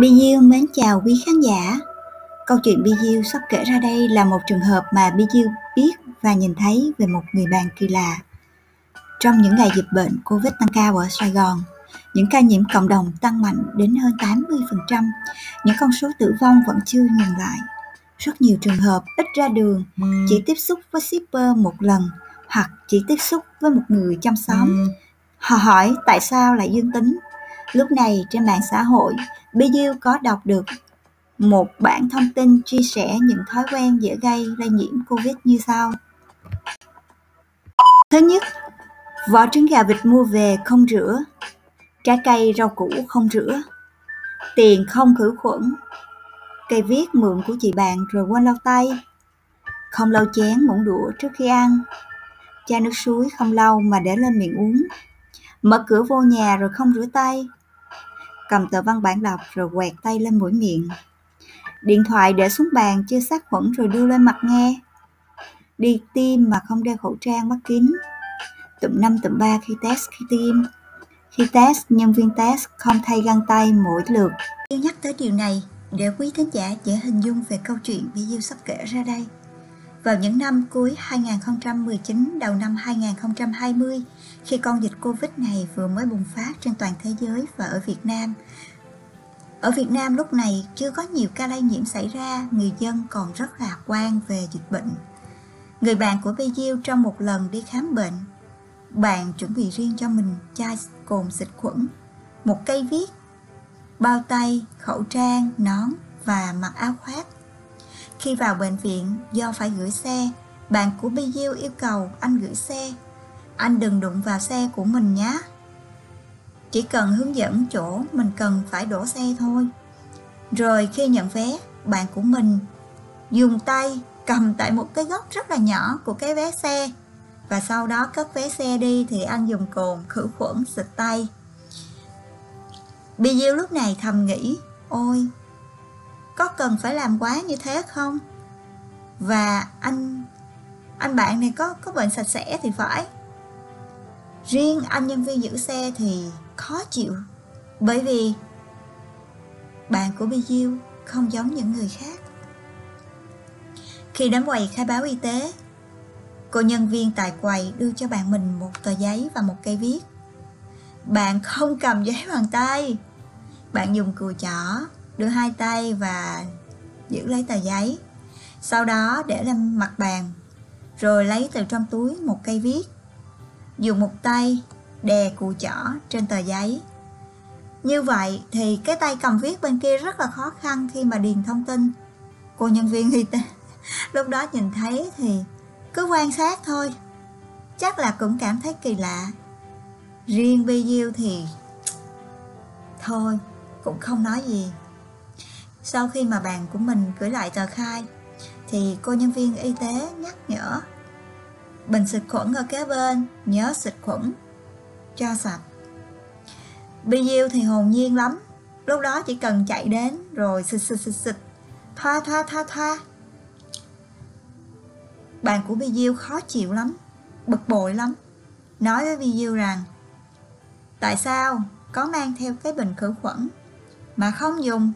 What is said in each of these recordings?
Bi Diêu mến chào quý khán giả. Câu chuyện Bi Diêu sắp kể ra đây là một trường hợp mà Bi Diêu biết và nhìn thấy về một người bạn kỳ lạ. Trong những ngày dịch bệnh Covid tăng cao ở Sài Gòn, những ca nhiễm cộng đồng tăng mạnh đến hơn 80%, những con số tử vong vẫn chưa ngừng lại. Rất nhiều trường hợp ít ra đường, chỉ tiếp xúc với shipper một lần hoặc chỉ tiếp xúc với một người trong xóm. Họ hỏi tại sao lại dương tính. Lúc này trên mạng xã hội, Bill có đọc được một bản thông tin chia sẻ những thói quen dễ gây lây nhiễm Covid như sau. Thứ nhất, vỏ trứng gà vịt mua về không rửa, trái cây rau củ không rửa, tiền không khử khuẩn, cây viết mượn của chị bạn rồi quên lau tay, không lau chén muỗng đũa trước khi ăn, chai nước suối không lau mà để lên miệng uống, mở cửa vô nhà rồi không rửa tay, cầm tờ văn bản đọc rồi quẹt tay lên mũi miệng. Điện thoại để xuống bàn chưa sát khuẩn rồi đưa lên mặt nghe. Đi tiêm mà không đeo khẩu trang mắt kính. Tụm năm tụm ba khi test khi tiêm. Khi test, nhân viên test không thay găng tay mỗi lượt. Yêu nhắc tới điều này để quý thính giả dễ hình dung về câu chuyện video sắp kể ra đây. Vào những năm cuối 2019 đầu năm 2020, khi con dịch Covid này vừa mới bùng phát trên toàn thế giới và ở Việt Nam. Ở Việt Nam lúc này chưa có nhiều ca lây nhiễm xảy ra, người dân còn rất lạc quan về dịch bệnh. Người bạn của Bê Diêu trong một lần đi khám bệnh, bạn chuẩn bị riêng cho mình chai cồn xịt khuẩn, một cây viết, bao tay, khẩu trang, nón và mặc áo khoác. Khi vào bệnh viện do phải gửi xe, bạn của Bê Diêu yêu cầu anh gửi xe anh đừng đụng vào xe của mình nhé. Chỉ cần hướng dẫn chỗ mình cần phải đổ xe thôi. Rồi khi nhận vé, bạn của mình dùng tay cầm tại một cái góc rất là nhỏ của cái vé xe và sau đó cất vé xe đi thì anh dùng cồn khử khuẩn xịt tay. Bi Diêu lúc này thầm nghĩ, ôi, có cần phải làm quá như thế không? Và anh anh bạn này có có bệnh sạch sẽ thì phải riêng anh nhân viên giữ xe thì khó chịu bởi vì bạn của Bi Diêu không giống những người khác. Khi đến quầy khai báo y tế, cô nhân viên tại quầy đưa cho bạn mình một tờ giấy và một cây viết. Bạn không cầm giấy bằng tay. Bạn dùng cùi chỏ, đưa hai tay và giữ lấy tờ giấy. Sau đó để lên mặt bàn, rồi lấy từ trong túi một cây viết dùng một tay đè cụ chỏ trên tờ giấy. Như vậy thì cái tay cầm viết bên kia rất là khó khăn khi mà điền thông tin. Cô nhân viên y tế lúc đó nhìn thấy thì cứ quan sát thôi. Chắc là cũng cảm thấy kỳ lạ. Riêng Bi Diêu thì thôi, cũng không nói gì. Sau khi mà bạn của mình gửi lại tờ khai thì cô nhân viên y tế nhắc nhở Bình xịt khuẩn ở kế bên, nhớ xịt khuẩn cho sạch. Bi Diêu thì hồn nhiên lắm, lúc đó chỉ cần chạy đến rồi xịt xịt xịt xịt, thoa thoa thoa thoa. Bạn của Bi Diêu khó chịu lắm, bực bội lắm, nói với Bi Diêu rằng Tại sao có mang theo cái bình khử khuẩn mà không dùng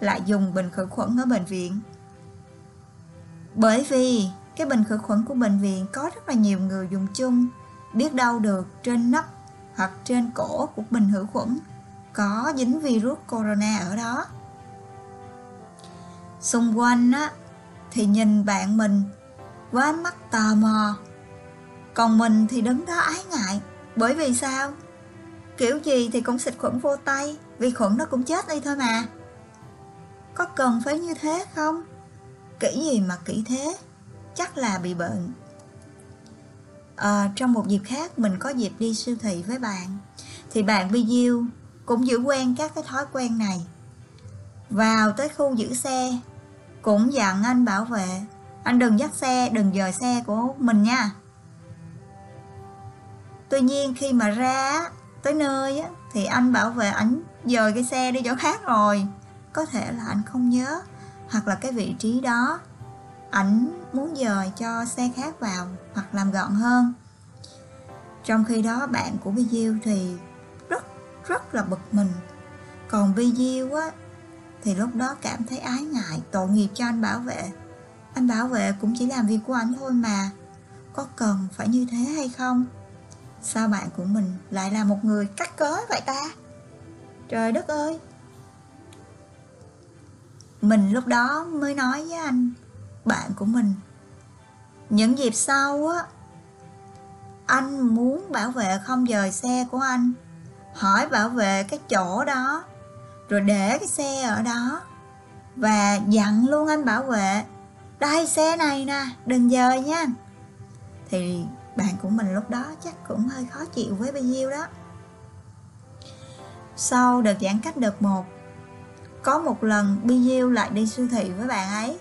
lại dùng bình khử khuẩn ở bệnh viện? Bởi vì cái bình khử khuẩn của bệnh viện có rất là nhiều người dùng chung, biết đâu được trên nắp hoặc trên cổ của bình khử khuẩn có dính virus corona ở đó. Xung quanh á, thì nhìn bạn mình với ánh mắt tò mò, còn mình thì đứng đó ái ngại, bởi vì sao? Kiểu gì thì cũng xịt khuẩn vô tay, vi khuẩn nó cũng chết đi thôi mà. Có cần phải như thế không? Kỹ gì mà kỹ thế? Chắc là bị bệnh. À, trong một dịp khác mình có dịp đi siêu thị với bạn. Thì bạn video Diêu cũng giữ quen các cái thói quen này. Vào tới khu giữ xe cũng dặn anh bảo vệ anh đừng dắt xe đừng dời xe của mình nha. Tuy nhiên khi mà ra tới nơi á, thì anh bảo vệ ảnh dời cái xe đi chỗ khác rồi. Có thể là anh không nhớ hoặc là cái vị trí đó ảnh muốn dời cho xe khác vào hoặc làm gọn hơn. Trong khi đó, bạn của vi Diêu thì rất rất là bực mình. Còn vi Diêu á, thì lúc đó cảm thấy ái ngại, tội nghiệp cho anh bảo vệ. Anh bảo vệ cũng chỉ làm việc của anh thôi mà. Có cần phải như thế hay không? Sao bạn của mình lại là một người cắt cớ vậy ta? Trời đất ơi! Mình lúc đó mới nói với anh bạn của mình. Những dịp sau á, anh muốn bảo vệ không dời xe của anh. Hỏi bảo vệ cái chỗ đó, rồi để cái xe ở đó. Và dặn luôn anh bảo vệ, đây, xe này nè, đừng dời nha. Thì bạn của mình lúc đó chắc cũng hơi khó chịu với bao nhiêu đó. Sau đợt giãn cách đợt 1 có một lần Bi Diêu lại đi siêu thị với bạn ấy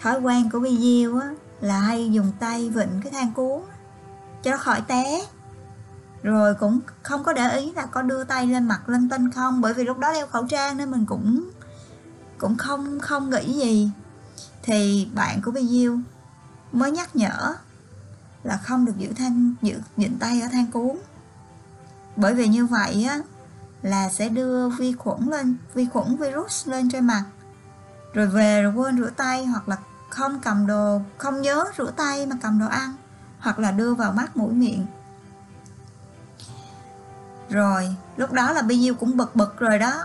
thói quen của vi Diêu á, là hay dùng tay vịnh cái thang cuốn cho nó khỏi té. Rồi cũng không có để ý là có đưa tay lên mặt, lên tinh không, bởi vì lúc đó đeo khẩu trang nên mình cũng cũng không không nghĩ gì. Thì bạn của vi Diêu mới nhắc nhở là không được giữ thang giữ vịnh tay ở thang cuốn. Bởi vì như vậy á, là sẽ đưa vi khuẩn lên, vi khuẩn virus lên trên mặt. Rồi về rồi quên rửa tay hoặc là không cầm đồ không nhớ rửa tay mà cầm đồ ăn hoặc là đưa vào mắt mũi miệng. Rồi lúc đó là Bi Diêu cũng bực bực rồi đó.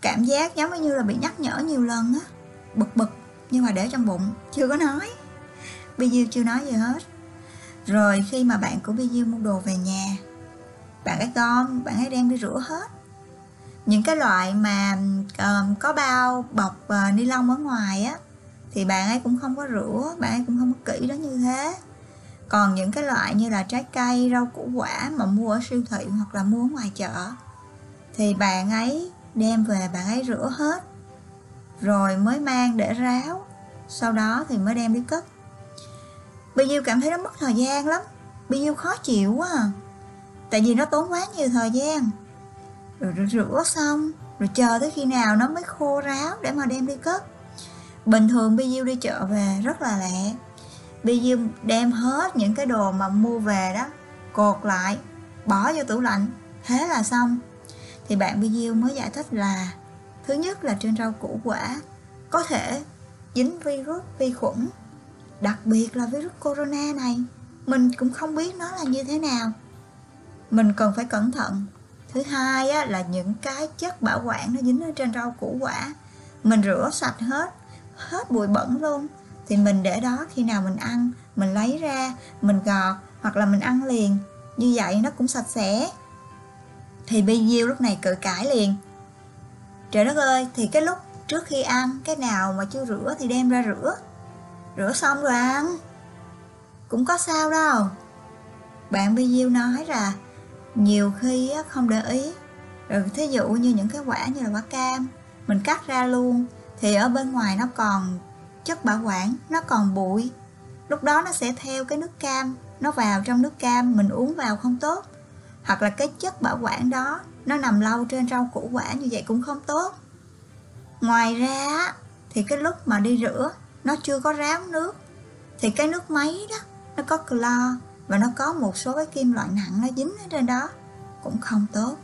Cảm giác giống như là bị nhắc nhở nhiều lần á. Bực bực nhưng mà để trong bụng chưa có nói. Bi Diêu chưa nói gì hết. Rồi khi mà bạn của Bi Diêu mua đồ về nhà bạn ấy gom bạn ấy đem đi rửa hết. Những cái loại mà um, có bao bọc uh, ni lông ở ngoài á thì bạn ấy cũng không có rửa bạn ấy cũng không có kỹ đó như thế. Còn những cái loại như là trái cây rau củ quả mà mua ở siêu thị hoặc là mua ở ngoài chợ thì bạn ấy đem về bạn ấy rửa hết rồi mới mang để ráo. Sau đó thì mới đem đi cất. Bây nhiêu cảm thấy nó mất thời gian lắm bây nhiêu khó chịu quá à. tại vì nó tốn quá nhiều thời gian. Rồi, rồi rửa xong rồi chờ tới khi nào nó mới khô ráo để mà đem đi cất bình thường Bi Diêu đi chợ về rất là lẹ. Bi Diêu đem hết những cái đồ mà mua về đó cột lại bỏ vô tủ lạnh thế là xong. Thì bạn Bi Diêu mới giải thích là thứ nhất là trên rau củ quả có thể dính virus vi khuẩn đặc biệt là virus corona này. Mình cũng không biết nó là như thế nào. Mình cần phải cẩn thận. Thứ hai á, là những cái chất bảo quản nó dính ở trên rau củ quả mình rửa sạch hết hết bụi bẩn luôn. Thì mình để đó khi nào mình ăn, mình lấy ra, mình gọt hoặc là mình ăn liền. Như vậy nó cũng sạch sẽ. Thì bây nhiêu lúc này cự cãi liền. Trời đất ơi, thì cái lúc trước khi ăn, cái nào mà chưa rửa thì đem ra rửa. Rửa xong rồi ăn. Cũng có sao đâu. Bạn Bi Diêu nói là nhiều khi không để ý. Rồi thí dụ như những cái quả như là quả cam, mình cắt ra luôn thì ở bên ngoài nó còn chất bảo quản, nó còn bụi. Lúc đó nó sẽ theo cái nước cam, nó vào trong nước cam, mình uống vào không tốt. Hoặc là cái chất bảo quản đó, nó nằm lâu trên rau củ quả như vậy cũng không tốt. Ngoài ra thì cái lúc mà đi rửa, nó chưa có ráo nước, thì cái nước máy đó, nó có clo và nó có một số cái kim loại nặng nó dính ở trên đó, cũng không tốt.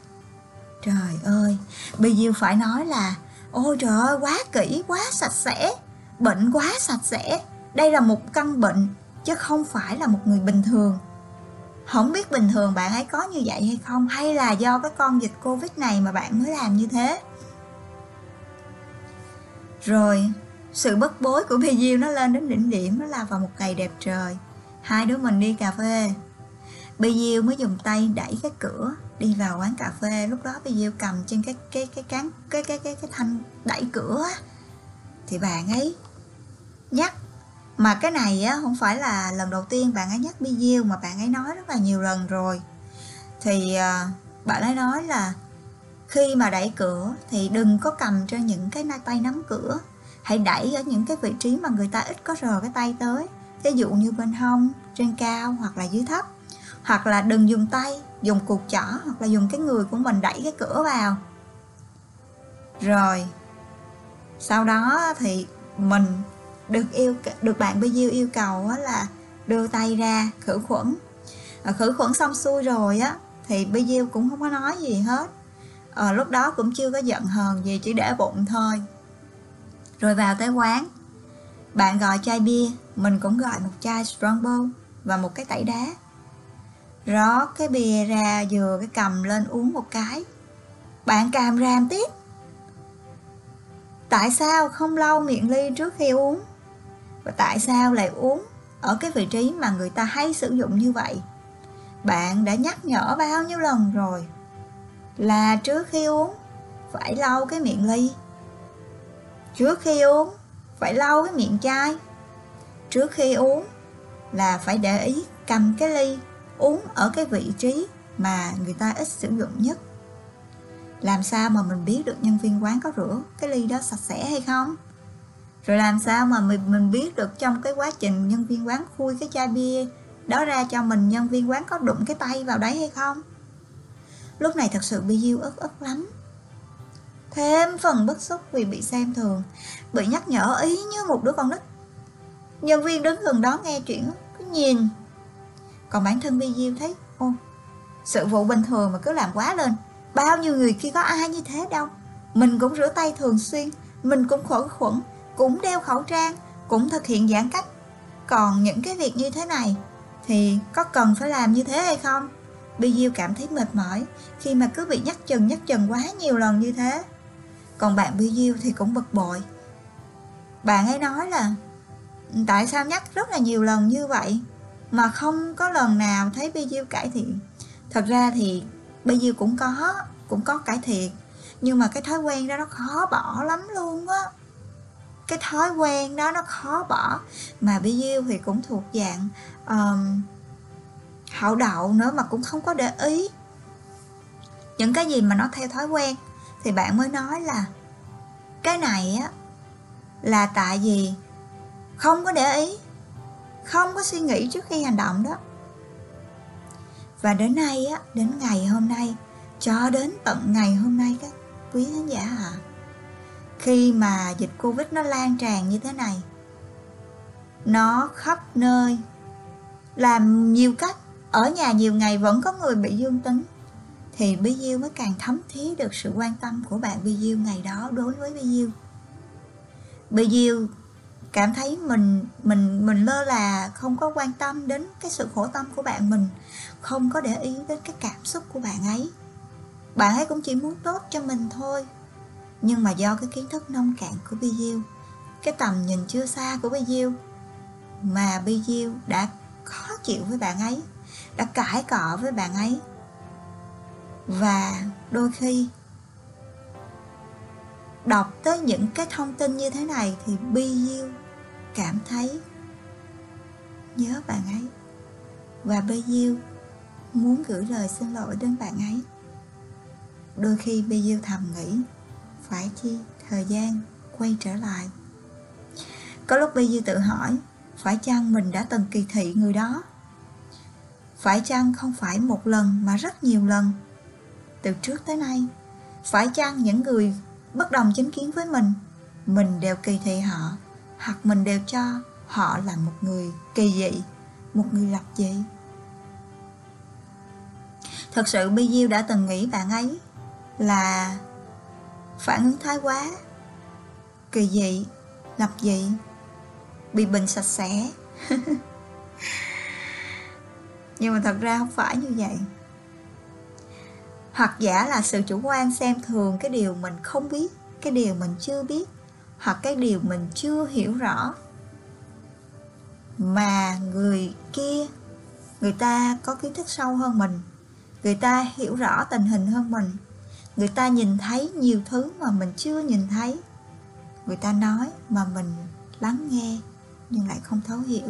Trời ơi, bây giờ phải nói là ôi trời ơi, quá kỹ, quá sạch sẽ. Bệnh quá sạch sẽ. Đây là một căn bệnh, chứ không phải là một người bình thường. Không biết bình thường bạn ấy có như vậy hay không, hay là do cái con dịch covid này mà bạn mới làm như thế? Rồi, sự bất bối của Bi Diêu nó lên đến đỉnh điểm đó là vào một ngày đẹp trời. Hai đứa mình đi cà phê. Bi Diêu mới dùng tay đẩy cái cửa, đi vào quán cà phê. Lúc đó Bi Diêu cầm trên cái cái cái cán, cái cái cái cái thanh đẩy cửa á. Thì bạn ấy nhắc, mà cái này á, không phải là lần đầu tiên bạn ấy nhắc Bi Diêu mà bạn ấy nói rất là nhiều lần rồi. Thì à, bạn ấy nói là, khi mà đẩy cửa thì đừng có cầm trên những cái tay nắm cửa. Hãy đẩy ở những cái vị trí mà người ta ít có rờ cái tay tới. Ví dụ như bên hông, trên cao hoặc là dưới thấp hoặc là đừng dùng tay dùng cục chỏ hoặc là dùng cái người của mình đẩy cái cửa vào. Rồi sau đó thì mình được yêu được bạn bây nhiêu yêu cầu là đưa tay ra khử khuẩn. Ờ, khử khuẩn xong xuôi rồi á thì bây nhiêu cũng không có nói gì hết. À, lúc đó cũng chưa có giận hờn gì chỉ để bụng thôi. Rồi vào tới quán bạn gọi chai bia mình cũng gọi một chai strongbow và một cái tẩy đá rót cái bia ra, vừa cái cầm lên uống một cái. Bạn càm ràm tiếp. Tại sao không lau miệng ly trước khi uống? Và tại sao lại uống ở cái vị trí mà người ta hay sử dụng như vậy? Bạn đã nhắc nhở bao nhiêu lần rồi? Là trước khi uống, phải lau cái miệng ly. Trước khi uống, phải lau cái miệng chai. Trước khi uống là phải để ý cầm cái ly uống ở cái vị trí mà người ta ít sử dụng nhất. Làm sao mà mình biết được nhân viên quán có rửa cái ly đó sạch sẽ hay không? Rồi làm sao mà mình, mình biết được trong cái quá trình nhân viên quán khui cái chai bia đó ra cho mình nhân viên quán có đụng cái tay vào đấy hay không? Lúc này thật sự bị diêu ức ức lắm. Thêm phần bức xúc vì bị xem thường bị nhắc nhở ý như một đứa con nít. Nhân viên đứng gần đó nghe chuyện cứ nhìn còn bản thân bi diêu thấy, ô, sự vụ bình thường mà cứ làm quá lên. Bao nhiêu người khi có ai như thế đâu. Mình cũng rửa tay thường xuyên, mình cũng khử khuẩn, cũng đeo khẩu trang, cũng thực hiện giãn cách. Còn những cái việc như thế này thì có cần phải làm như thế hay không? Bi Diêu cảm thấy mệt mỏi khi mà cứ bị nhắc chừng nhắc chừng quá nhiều lần như thế. Còn bạn Bi Diêu thì cũng bực bội. Bạn ấy nói là, tại sao nhắc rất là nhiều lần như vậy? Mà không có lần nào thấy Bi Diêu cải thiện. Thật ra thì Bi Diêu cũng có cũng có cải thiện nhưng mà cái thói quen đó nó khó bỏ lắm luôn á. Cái thói quen đó nó khó bỏ mà Bi Diêu thì cũng thuộc dạng um, hậu đậu nữa mà cũng không có để ý. Những cái gì mà nó theo thói quen thì bạn mới nói là cái này á là tại vì không có để ý không có suy nghĩ trước khi hành động đó và đến nay á đến ngày hôm nay cho đến tận ngày hôm nay các quý khán giả ạ à, khi mà dịch covid nó lan tràn như thế này nó khắp nơi làm nhiều cách ở nhà nhiều ngày vẫn có người bị dương tính thì Bi Diêu mới càng thấm thía được sự quan tâm của bạn Bi Diêu ngày đó đối với Bi Diêu. Bi Diêu cảm thấy mình mình mình lơ là không có quan tâm đến cái sự khổ tâm của bạn mình, không có để ý đến cái cảm xúc của bạn ấy. Bạn ấy cũng chỉ muốn tốt cho mình thôi. Nhưng mà do cái kiến thức nông cạn của Bi Diêu, cái tầm nhìn chưa xa của Bi Diêu mà Bi Diêu đã khó chịu với bạn ấy đã cãi cọ với bạn ấy và đôi khi đọc tới những cái thông tin như thế này thì bi diêu cảm thấy nhớ bạn ấy. Và bi diêu muốn gửi lời xin lỗi đến bạn ấy. Đôi khi bi diêu thầm nghĩ, phải chi thời gian quay trở lại. Có lúc bi diêu tự hỏi, phải chăng mình đã từng kỳ thị người đó? Phải chăng không phải một lần mà rất nhiều lần? Từ trước tới nay, phải chăng những người bất đồng chính kiến với mình. Mình đều kỳ thị họ, hoặc mình đều cho họ là một người kỳ dị, một người lập dị. Thật sự bi diêu đã từng nghĩ bạn ấy là phản ứng thái quá, kỳ dị, lập dị, bị bệnh sạch sẽ. Nhưng mà thật ra không phải như vậy hoặc giả là sự chủ quan xem thường cái điều mình không biết, cái điều mình chưa biết, hoặc cái điều mình chưa hiểu rõ. Mà người kia, người ta có kiến thức sâu hơn mình, người ta hiểu rõ tình hình hơn mình, người ta nhìn thấy nhiều thứ mà mình chưa nhìn thấy. Người ta nói mà mình lắng nghe nhưng lại không thấu hiểu.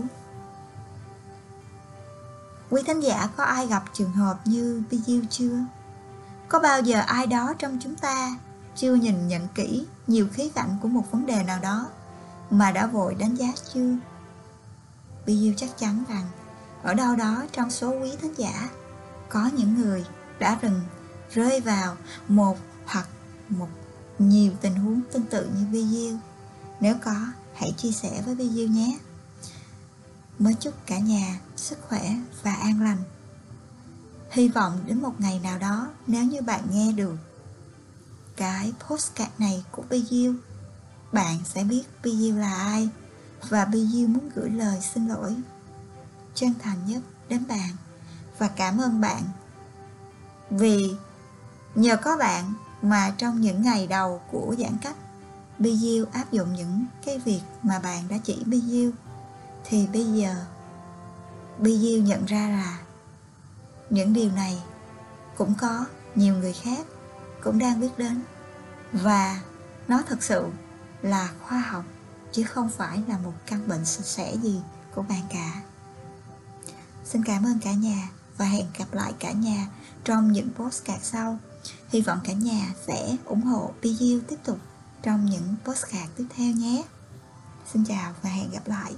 Quý thính giả, có ai gặp trường hợp như Bi Diêu chưa? Có bao giờ ai đó trong chúng ta chưa nhìn nhận kỹ nhiều khía cạnh của một vấn đề nào đó mà đã vội đánh giá chưa? Bi Diêu chắc chắn rằng ở đâu đó trong số quý thính giả có những người đã từng rơi vào một hoặc một nhiều tình huống tương tự như Bi Diêu. Nếu có, hãy chia sẻ với Bi Diêu nhé mới chúc cả nhà sức khỏe và an lành hy vọng đến một ngày nào đó nếu như bạn nghe được cái postcard này của Biu, bạn sẽ biết Biu là ai và Biu muốn gửi lời xin lỗi chân thành nhất đến bạn. Và cảm ơn bạn vì nhờ có bạn mà trong những ngày đầu của giãn cách Biu áp dụng những cái việc mà bạn đã chỉ Biu thì bây giờ Biu nhận ra là những điều này cũng có nhiều người khác cũng đang biết đến. Và nó thật sự là khoa học, chứ không phải là một căn bệnh sạch sẽ gì của bạn cả. Xin cảm ơn cả nhà và hẹn gặp lại cả nhà trong những postcard sau. Hy vọng cả nhà sẽ ủng hộ PU tiếp tục trong những postcard tiếp theo nhé. Xin chào và hẹn gặp lại.